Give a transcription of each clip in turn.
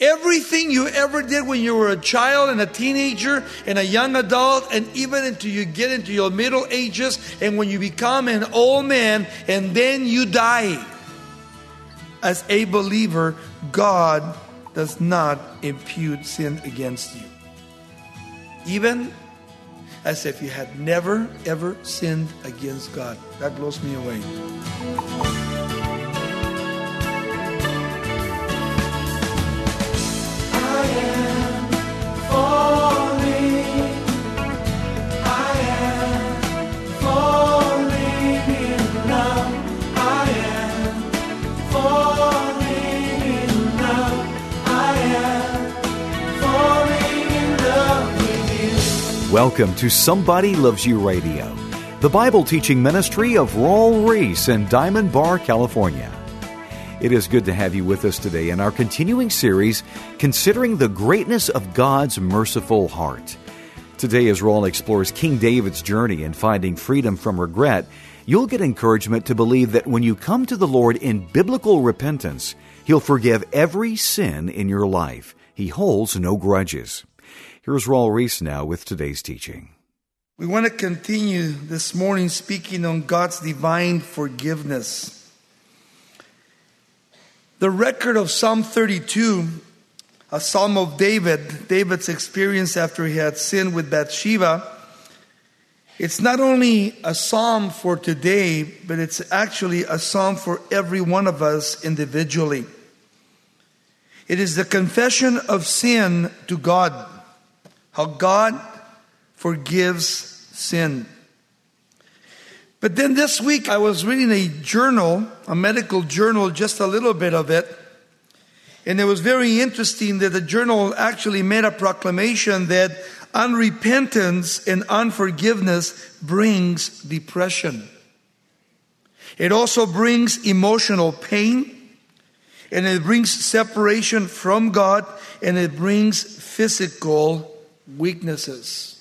Everything you ever did when you were a child and a teenager and a young adult, and even until you get into your middle ages, and when you become an old man and then you die. As a believer, God does not impute sin against you. Even as if you had never, ever sinned against God. That blows me away. Welcome to Somebody Loves You Radio, the Bible teaching ministry of Raul Ries in Diamond Bar, California. It is good to have you with us today in our continuing series, Considering the Greatness of God's Merciful Heart. Today, as Raul explores King David's journey in finding freedom from regret, you'll get encouragement to believe that when you come to the Lord in biblical repentance, He'll forgive every sin in your life. He holds no grudges. Here's Raul Ries now with today's teaching. We want to continue this morning speaking on God's divine forgiveness. The record of Psalm 32, a psalm of David, David's experience after he had sinned with Bathsheba, it's not only a psalm for today, but it's actually a psalm for every one of us individually. It is the confession of sin to God how God forgives sin. But then this week I was reading a journal, a medical journal, just a little bit of it. And it was very interesting that the journal actually made a proclamation that unrepentance and unforgiveness brings depression. It also brings emotional pain and it brings separation from God and it brings physical weaknesses.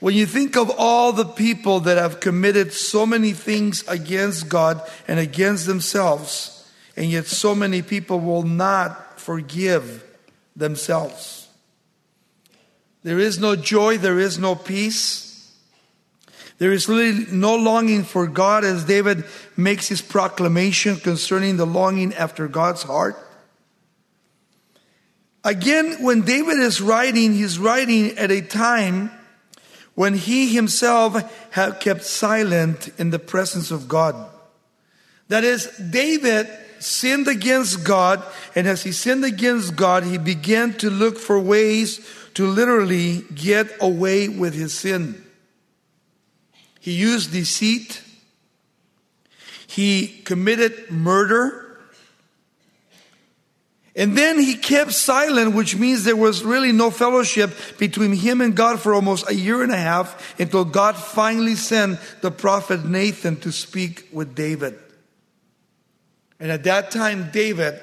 When you think of all the people that have committed so many things against God and against themselves, and yet so many people will not forgive themselves. There is no joy, there is no peace. There is really no longing for God as David makes his proclamation concerning the longing after God's heart. Again, when David is writing, he's writing at a time when he himself had kept silent in the presence of God. That is, David sinned against God, and as he sinned against God, he began to look for ways to literally get away with his sin. He used deceit, he committed murder. And then he kept silent, which means there was really no fellowship between him and God for almost a year and a half until God finally sent the prophet Nathan to speak with David. And at that time, David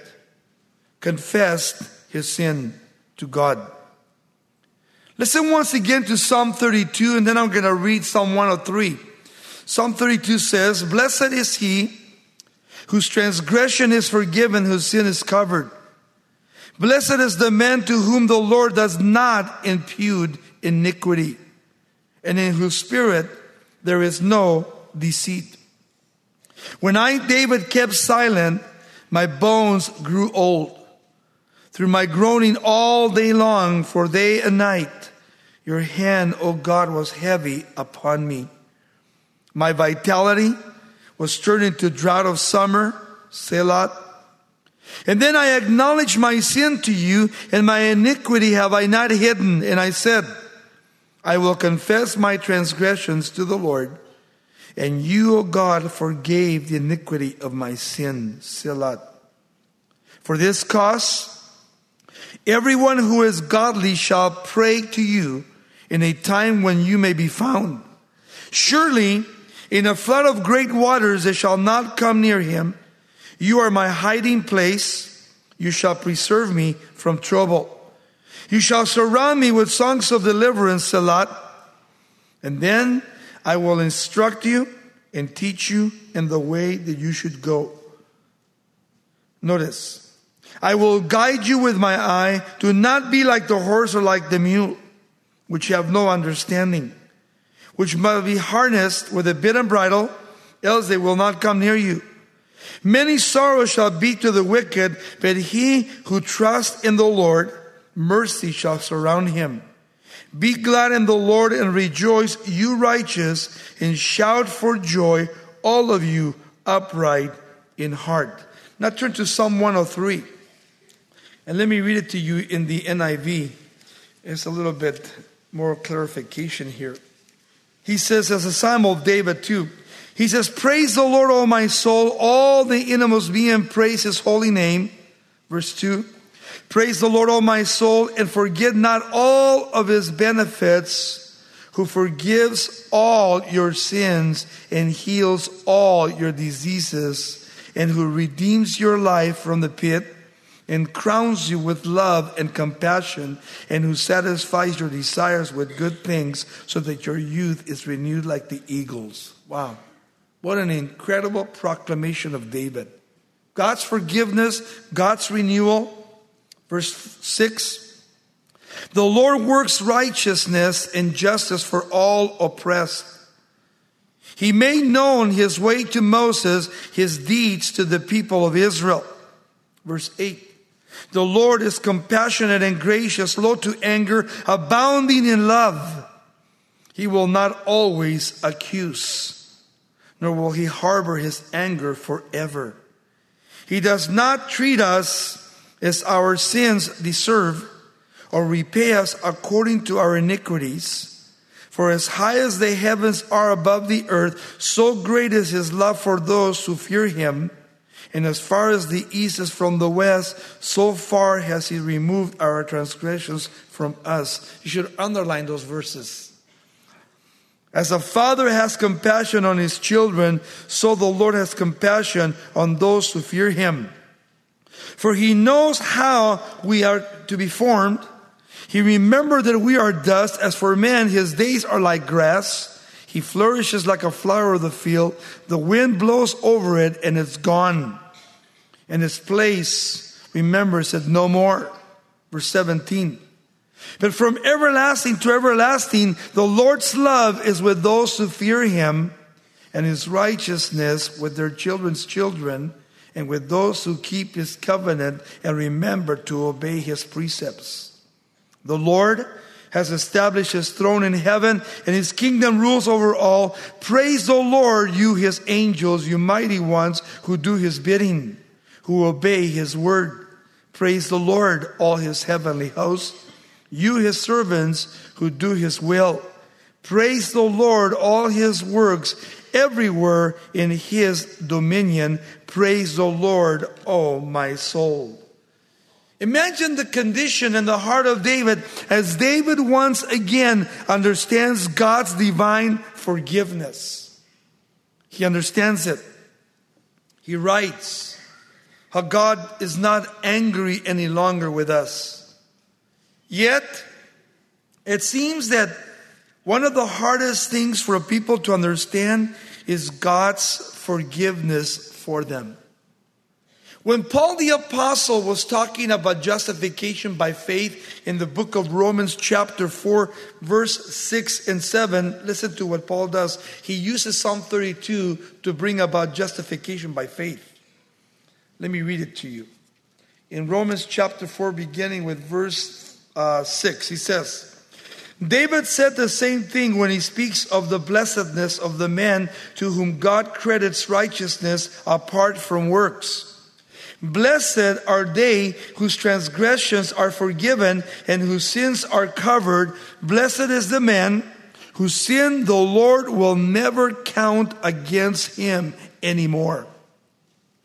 confessed his sin to God. Listen once again to Psalm 32, and then I'm going to read Psalm 103. Psalm 32 says, Blessed is he whose transgression is forgiven, whose sin is covered. Blessed is the man to whom the Lord does not impute iniquity, and in whose spirit there is no deceit. When I, David, kept silent, my bones grew old. Through my groaning all day long, for day and night, your hand, O God, was heavy upon me. My vitality was turned into drought of summer, Selah. And then I acknowledged my sin to you, and my iniquity have I not hidden. And I said, I will confess my transgressions to the Lord. And you, O God, forgave the iniquity of my sin. Selah. For this cause, everyone who is godly shall pray to you in a time when you may be found. Surely, in a flood of great waters, they shall not come near him. You are my hiding place. You shall preserve me from trouble. You shall surround me with songs of deliverance, Selah. And then I will instruct you and teach you in the way that you should go. Notice, I will guide you with my eye. Do not be like the horse or like the mule, which have no understanding, which must be harnessed with a bit and bridle, else they will not come near you. Many sorrows shall be to the wicked, but he who trusts in the Lord, mercy shall surround him. Be glad in the Lord and rejoice, you righteous, and shout for joy, all of you upright in heart. Now turn to Psalm 103. And let me read it to you in the NIV. It's a little bit more clarification here. He says, as a psalm of David too, he says, Praise the Lord, O my soul, all the innermost being, praise his holy name. Verse 2 Praise the Lord, O my soul, and forget not all of his benefits, who forgives all your sins and heals all your diseases, and who redeems your life from the pit and crowns you with love and compassion, and who satisfies your desires with good things, so that your youth is renewed like the eagles. Wow. What an incredible proclamation of David. God's forgiveness, God's renewal. Verse 6 The Lord works righteousness and justice for all oppressed. He made known his way to Moses, his deeds to the people of Israel. Verse 8 the Lord is compassionate and gracious, slow to anger, abounding in love. He will not always accuse, nor will he harbor his anger forever. He does not treat us as our sins deserve or repay us according to our iniquities. For as high as the heavens are above the earth, so great is his love for those who fear him. And as far as the east is from the west, so far has he removed our transgressions from us. You should underline those verses. As a father has compassion on his children, so the Lord has compassion on those who fear him. For he knows how we are to be formed. He remembered that we are dust. As for man, his days are like grass. He flourishes like a flower of the field. The wind blows over it and it's gone and its place, remember, said no more. Verse 17. But from everlasting to everlasting, the Lord's love is with those who fear him, and his righteousness with their children's children, and with those who keep his covenant and remember to obey his precepts. The Lord has established his throne in heaven, and his kingdom rules over all. Praise the Lord, you his angels, you mighty ones who do his bidding who obey his word. Praise the Lord, all his heavenly hosts. You, his servants, who do his will. Praise the Lord, all his works, everywhere in his dominion. Praise the Lord, oh my soul. Imagine the condition in the heart of David as David once again understands God's divine forgiveness. He understands it. He writes, how God is not angry any longer with us. Yet, it seems that one of the hardest things for people to understand is God's forgiveness for them. When Paul the Apostle was talking about justification by faith in the book of Romans, chapter 4, verse 6 and 7, listen to what Paul does. He uses Psalm 32 to bring about justification by faith. Let me read it to you. In Romans chapter 4, beginning with verse uh, 6, he says, David said the same thing when he speaks of the blessedness of the man to whom God credits righteousness apart from works. Blessed are they whose transgressions are forgiven and whose sins are covered. Blessed is the man whose sin the Lord will never count against him anymore.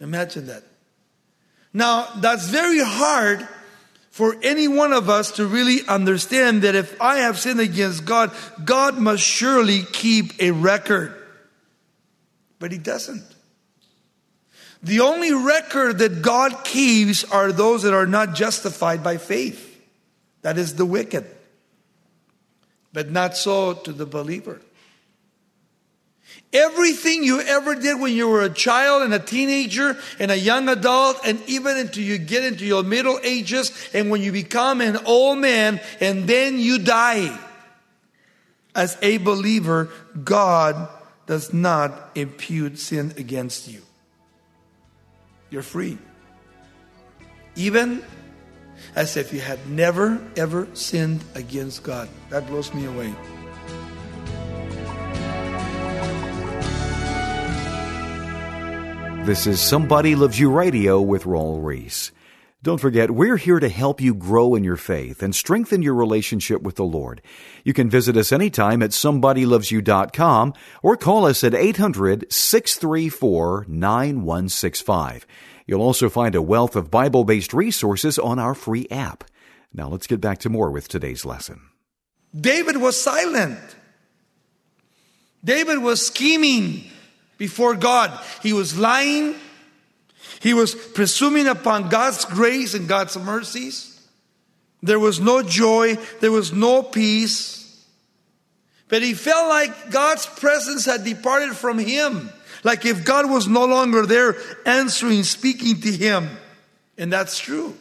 Imagine that. Now, that's very hard for any one of us to really understand that if I have sinned against God, God must surely keep a record. But He doesn't. The only record that God keeps are those that are not justified by faith. That is the wicked. But not so to the believer. Everything you ever did when you were a child and a teenager and a young adult, and even until you get into your middle ages, and when you become an old man, and then you die. As a believer, God does not impute sin against you. You're free. Even as if you had never, ever sinned against God. That blows me away. This is Somebody Loves You Radio with Raul Ries. Don't forget, we're here to help you grow in your faith and strengthen your relationship with the Lord. You can visit us anytime at somebodylovesyou.com or call us at 800 634 9165. You'll also find a wealth of Bible based resources on our free app. Now let's get back to more with today's lesson. David was silent. David was scheming before God. He was lying. He was presuming upon God's grace and God's mercies. There was no joy. There was no peace. But he felt like God's presence had departed from him. Like if God was no longer there answering, speaking to him. And that's true.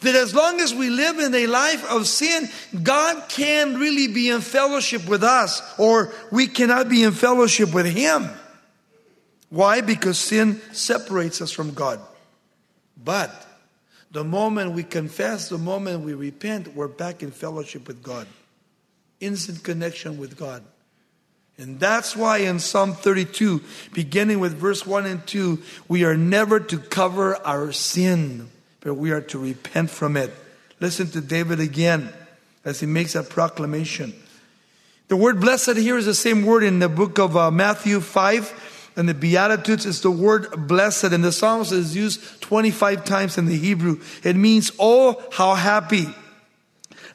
That as long as we live in a life of sin, God can't really be in fellowship with us, or we cannot be in fellowship with Him. Why? Because sin separates us from God. But the moment we confess, the moment we repent, we're back in fellowship with God, instant connection with God. And that's why in Psalm 32, beginning with verse 1 and 2, we are never to cover our sin, but we are to repent from it. Listen to David again as he makes a proclamation. The word blessed here is the same word in the book of uh, Matthew 5 and the Beatitudes is the word blessed, and the Psalms is used 25 times in the Hebrew. It means, oh, how happy.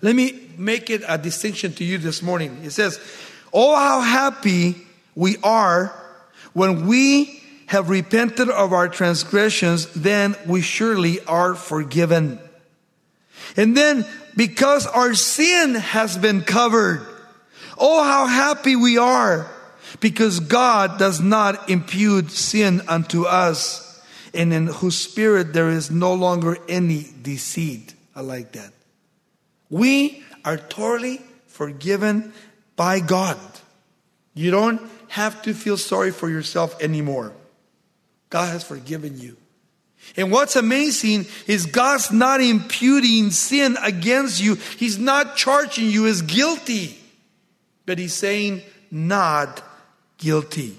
Let me make it a distinction to you this morning. It says, Oh, how happy we are when we have repented of our transgressions, then we surely are forgiven. And then because our sin has been covered, oh, how happy we are because God does not impute sin unto us and in whose spirit there is no longer any deceit. I like that. We are totally forgiven by God. You don't have to feel sorry for yourself anymore. God has forgiven you. And what's amazing is God's not imputing sin against you. He's not charging you as guilty, but He's saying, not guilty.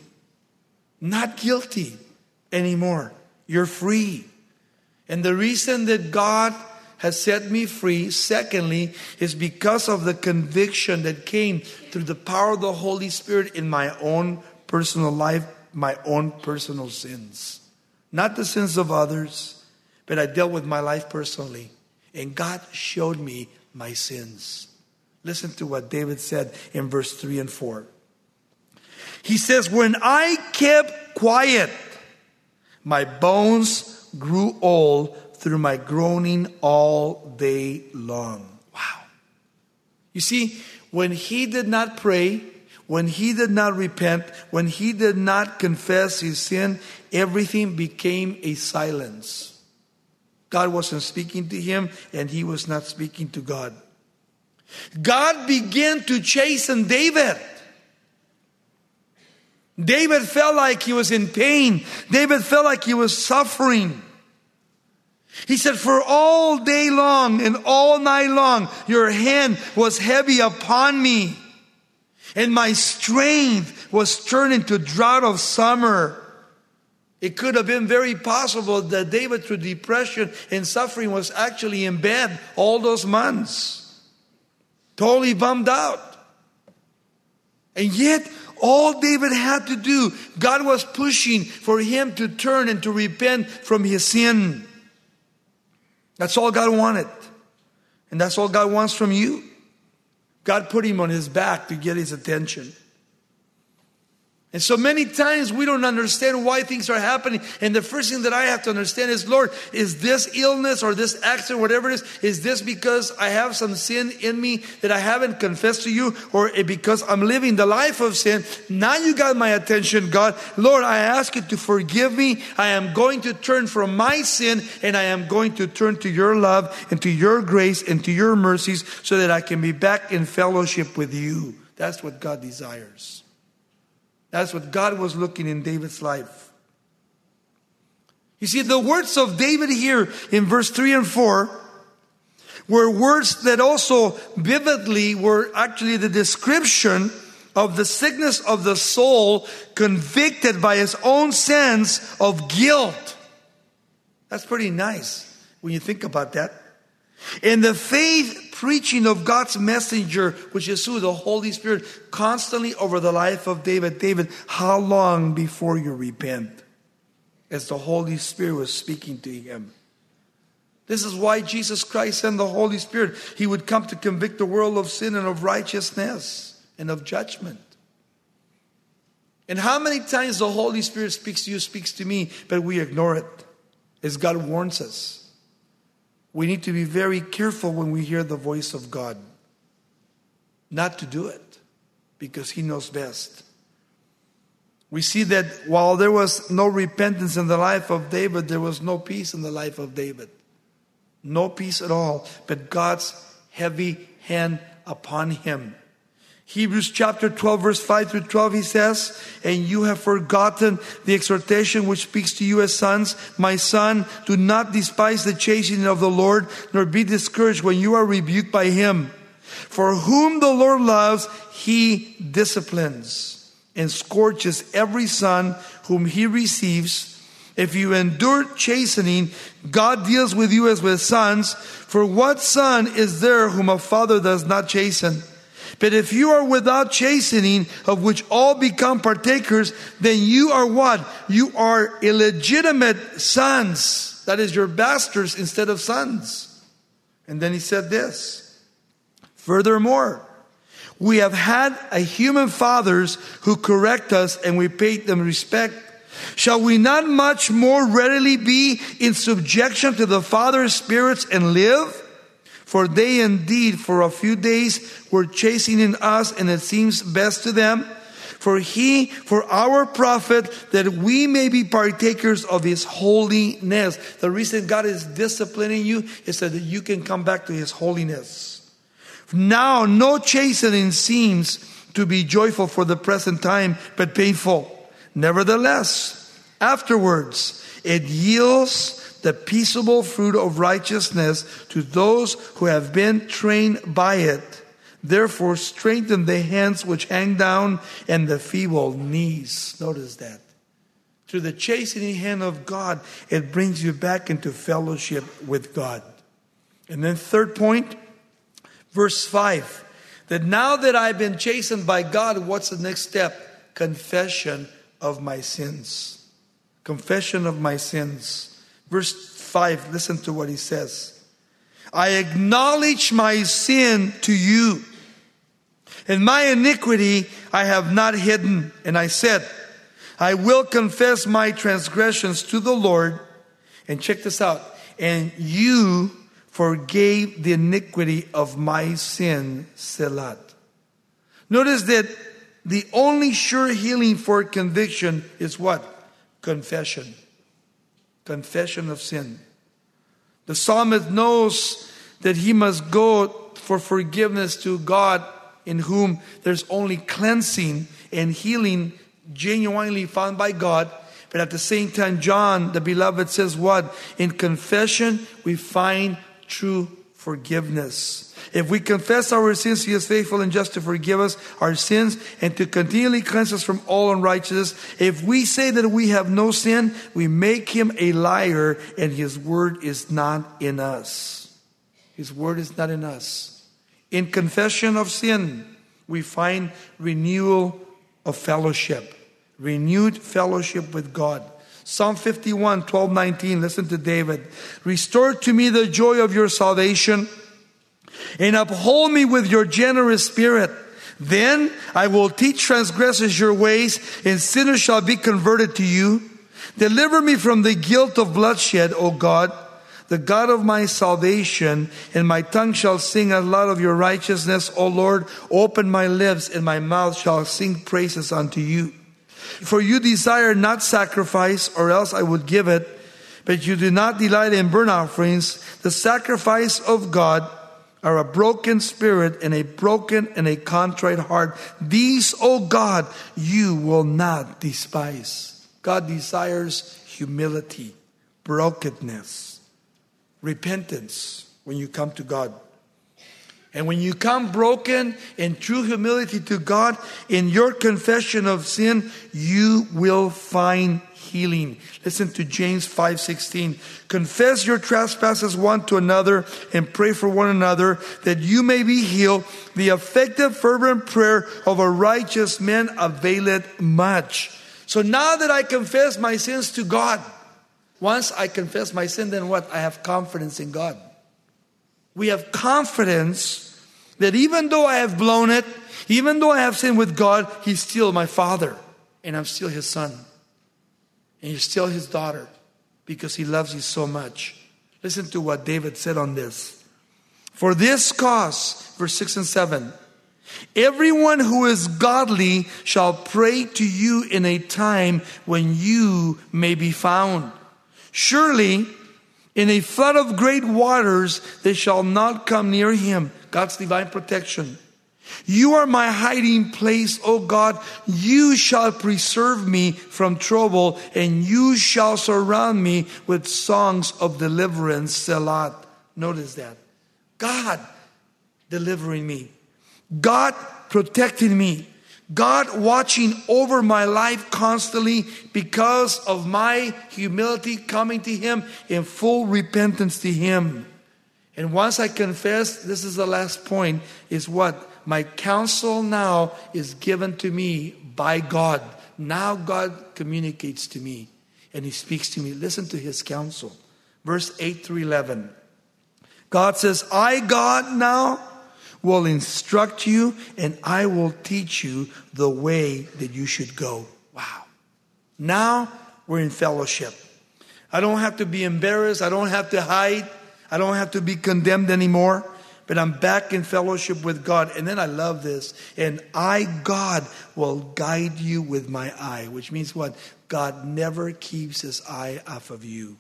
Not guilty anymore. You're free. And the reason that God has set me free, secondly, is because of the conviction that came through the power of the Holy Spirit in my own personal life, my own personal sins. Not the sins of others, but I dealt with my life personally. And God showed me my sins. Listen to what David said in verse 3 and 4. He says, When I kept quiet, my bones grew old through my groaning all day long. Wow. You see, when he did not pray, when he did not repent, when he did not confess his sin, everything became a silence. God wasn't speaking to him, and he was not speaking to God. God began to chasten David. David felt like he was in pain. David felt like he was suffering. He said, For all day long and all night long, your hand was heavy upon me, and my strength was turned into drought of summer. It could have been very possible that David, through depression and suffering, was actually in bed all those months, totally bummed out. And yet, all David had to do, God was pushing for him to turn and to repent from his sin. That's all God wanted. And that's all God wants from you. God put him on his back to get his attention. And so many times we don't understand why things are happening. And the first thing that I have to understand is, Lord, is this illness or this accident, whatever it is, is this because I have some sin in me that I haven't confessed to you or because I'm living the life of sin? Now you got my attention, God. Lord, I ask you to forgive me. I am going to turn from my sin and I am going to turn to your love and to your grace and to your mercies so that I can be back in fellowship with you. That's what God desires. That's what God was looking in David's life. You see, the words of David here in verse 3 and 4 were words that also vividly were actually the description of the sickness of the soul convicted by his own sense of guilt. That's pretty nice when you think about that. And the faith preaching of God's messenger, which is through the Holy Spirit, constantly over the life of David. David, how long before you repent? As the Holy Spirit was speaking to him. This is why Jesus Christ sent the Holy Spirit. He would come to convict the world of sin and of righteousness and of judgment. And how many times the Holy Spirit speaks to you, speaks to me, but we ignore it as God warns us. We need to be very careful when we hear the voice of God not to do it because He knows best. We see that while there was no repentance in the life of David, there was no peace in the life of David. No peace at all, but God's heavy hand upon him. Hebrews chapter 12, verse 5 through 12, he says, And you have forgotten the exhortation which speaks to you as sons. My son, do not despise the chastening of the Lord, nor be discouraged when you are rebuked by him. For whom the Lord loves, he disciplines and scorches every son whom he receives. If you endure chastening, God deals with you as with sons. For what son is there whom a father does not chasten? But if you are without chastening, of which all become partakers, then you are what? You are illegitimate sons. That is, your bastards instead of sons. And then he said this Furthermore, we have had a human fathers who correct us and we pay them respect. Shall we not much more readily be in subjection to the Father's spirits and live? For they indeed for a few days were chastening us, and it seems best to them. For he, for our profit, that we may be partakers of his holiness. The reason God is disciplining you is so that you can come back to his holiness. Now, no chastening seems to be joyful for the present time, but painful. Nevertheless, afterwards, it yields the peaceable fruit of righteousness to those who have been trained by it. Therefore, strengthen the hands which hang down and the feeble knees. Notice that. Through the chastening hand of God, it brings you back into fellowship with God. And then, third point, verse 5 that now that I've been chastened by God, what's the next step? Confession of my sins. Confession of my sins. Verse 5, listen to what he says. I acknowledge my sin to you, and my iniquity I have not hidden. And I said, I will confess my transgressions to the Lord. And check this out. And you forgave the iniquity of my sin, Selah. Notice that the only sure healing for conviction is what? Confession confession of sin. The psalmist knows that he must go for forgiveness to God in whom there's only cleansing and healing genuinely found by God. But at the same time, John, the beloved, says what? In confession, we find true forgiveness. If we confess our sins, He is faithful and just to forgive us our sins and to continually cleanse us from all unrighteousness. If we say that we have no sin, we make Him a liar and His word is not in us. His word is not in us. In confession of sin, we find renewal of fellowship, renewed fellowship with God. Psalm 51, 12, 19. Listen to David. Restore to me the joy of your salvation and uphold me with your generous spirit. Then I will teach transgressors your ways, and sinners shall be converted to you. Deliver me from the guilt of bloodshed, O God, the God of my salvation, and my tongue shall sing a lot of your righteousness, O Lord. Open my lips, and my mouth shall sing praises unto you. For you desire not sacrifice, or else I would give it, but you do not delight in burnt offerings. The sacrifice of God are a broken spirit and a broken and a contrite heart. These, O God, you will not despise. God desires humility, brokenness, repentance when you come to God. And when you come broken in true humility to God in your confession of sin, you will find healing. Listen to James 5:16. Confess your trespasses one to another and pray for one another that you may be healed. The effective fervent prayer of a righteous man availeth much. So now that I confess my sins to God, once I confess my sin, then what? I have confidence in God. We have confidence that even though I have blown it, even though I have sinned with God, He's still my Father, and I'm still His Son. And you're still His daughter because He loves you so much. Listen to what David said on this. For this cause, verse 6 and 7, everyone who is godly shall pray to you in a time when you may be found. Surely, in a flood of great waters, they shall not come near him. God's divine protection. You are my hiding place, O God. You shall preserve me from trouble, and you shall surround me with songs of deliverance. Selah. Notice that. God delivering me. God protecting me. God watching over my life constantly because of my humility coming to Him in full repentance to Him. And once I confess, this is the last point, is what? My counsel now is given to me by God. Now God communicates to me and He speaks to me. Listen to His counsel. Verse 8 through 11. God says, I, God, now will instruct you and I will teach you the way that you should go. Wow. Now we're in fellowship. I don't have to be embarrassed. I don't have to hide. I don't have to be condemned anymore, but I'm back in fellowship with God. And then I love this. And I, God, will guide you with my eye, which means what? God never keeps his eye off of you.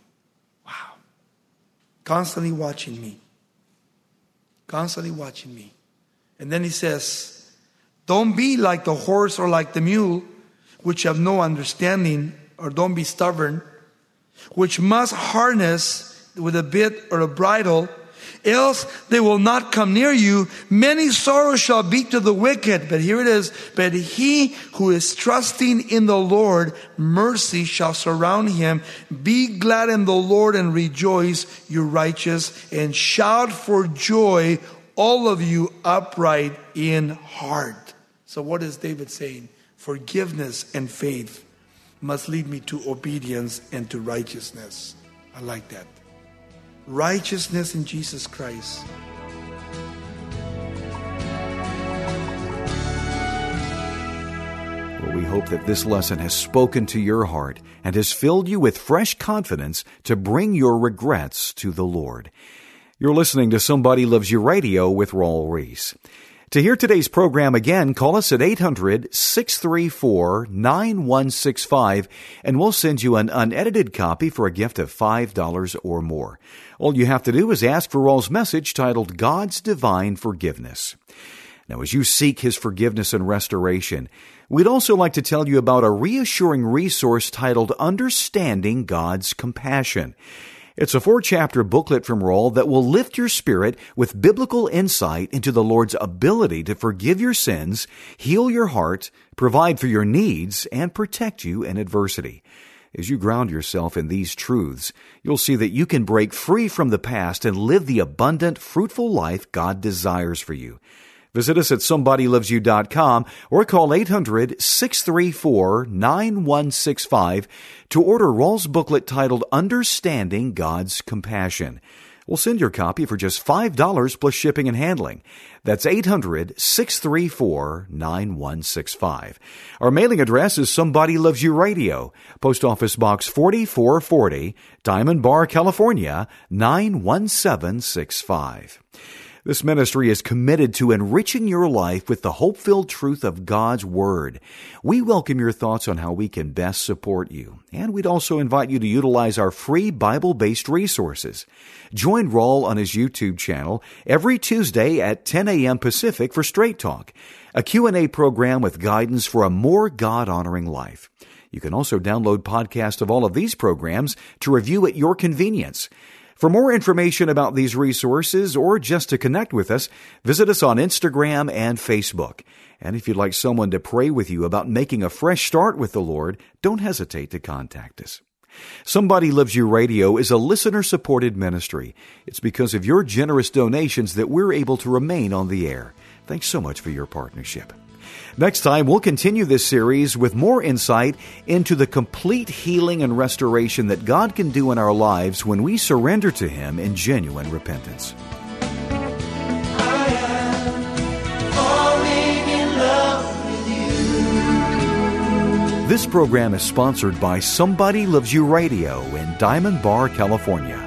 Wow. Constantly watching me. Constantly watching me. And then he says, Don't be like the horse or like the mule, which have no understanding, or don't be stubborn, which must harness with a bit or a bridle, else they will not come near you. Many sorrows shall be to the wicked. But here it is. But he who is trusting in the Lord, mercy shall surround him. Be glad in the Lord and rejoice, you righteous, and shout for joy, all of you upright in heart. So what is David saying? Forgiveness and faith must lead me to obedience and to righteousness. I like that righteousness in Jesus Christ. Well, we hope that this lesson has spoken to your heart and has filled you with fresh confidence to bring your regrets to the Lord. You're listening to Somebody Loves You Radio with Raul Ries. To hear today's program again, call us at 800 634 9165 and we'll send you an unedited copy for a gift of $5 or more. All you have to do is ask for Raul's message titled God's Divine Forgiveness. Now, as you seek His forgiveness and restoration, we'd also like to tell you about a reassuring resource titled Understanding God's Compassion. It's a four chapter booklet from Raul that will lift your spirit with biblical insight into the Lord's ability to forgive your sins, heal your heart, provide for your needs, and protect you in adversity. As you ground yourself in these truths, you'll see that you can break free from the past and live the abundant, fruitful life God desires for you. Visit us at somebodylovesyou.com or call 800 634 9165 to order Raul's booklet titled Understanding God's Compassion. We'll send your copy for just $5 plus shipping and handling. That's 800 634 9165. Our mailing address is Somebody Loves You Radio, Post Office Box 4440, Diamond Bar, California 91765. This ministry is committed to enriching your life with the hope filled truth of God's Word. We welcome your thoughts on how we can best support you, and we'd also invite you to utilize our free Bible based resources. Join Raul on his YouTube channel every Tuesday at 10 a.m. Pacific for Straight Talk, a Q&A program with guidance for a more God-honoring life. You can also download podcasts of all of these programs to review at your convenience. For more information about these resources or just to connect with us, visit us on Instagram and Facebook. And if you'd like someone to pray with you about making a fresh start with the Lord, don't hesitate to contact us. Somebody Loves You Radio is a listener supported ministry. It's because of your generous donations that we're able to remain on the air. Thanks so much for your partnership. Next time, we'll continue this series with more insight into the complete healing and restoration that God can do in our lives when we surrender to Him in genuine repentance. This program is sponsored by Somebody Loves You Radio in Diamond Bar, California.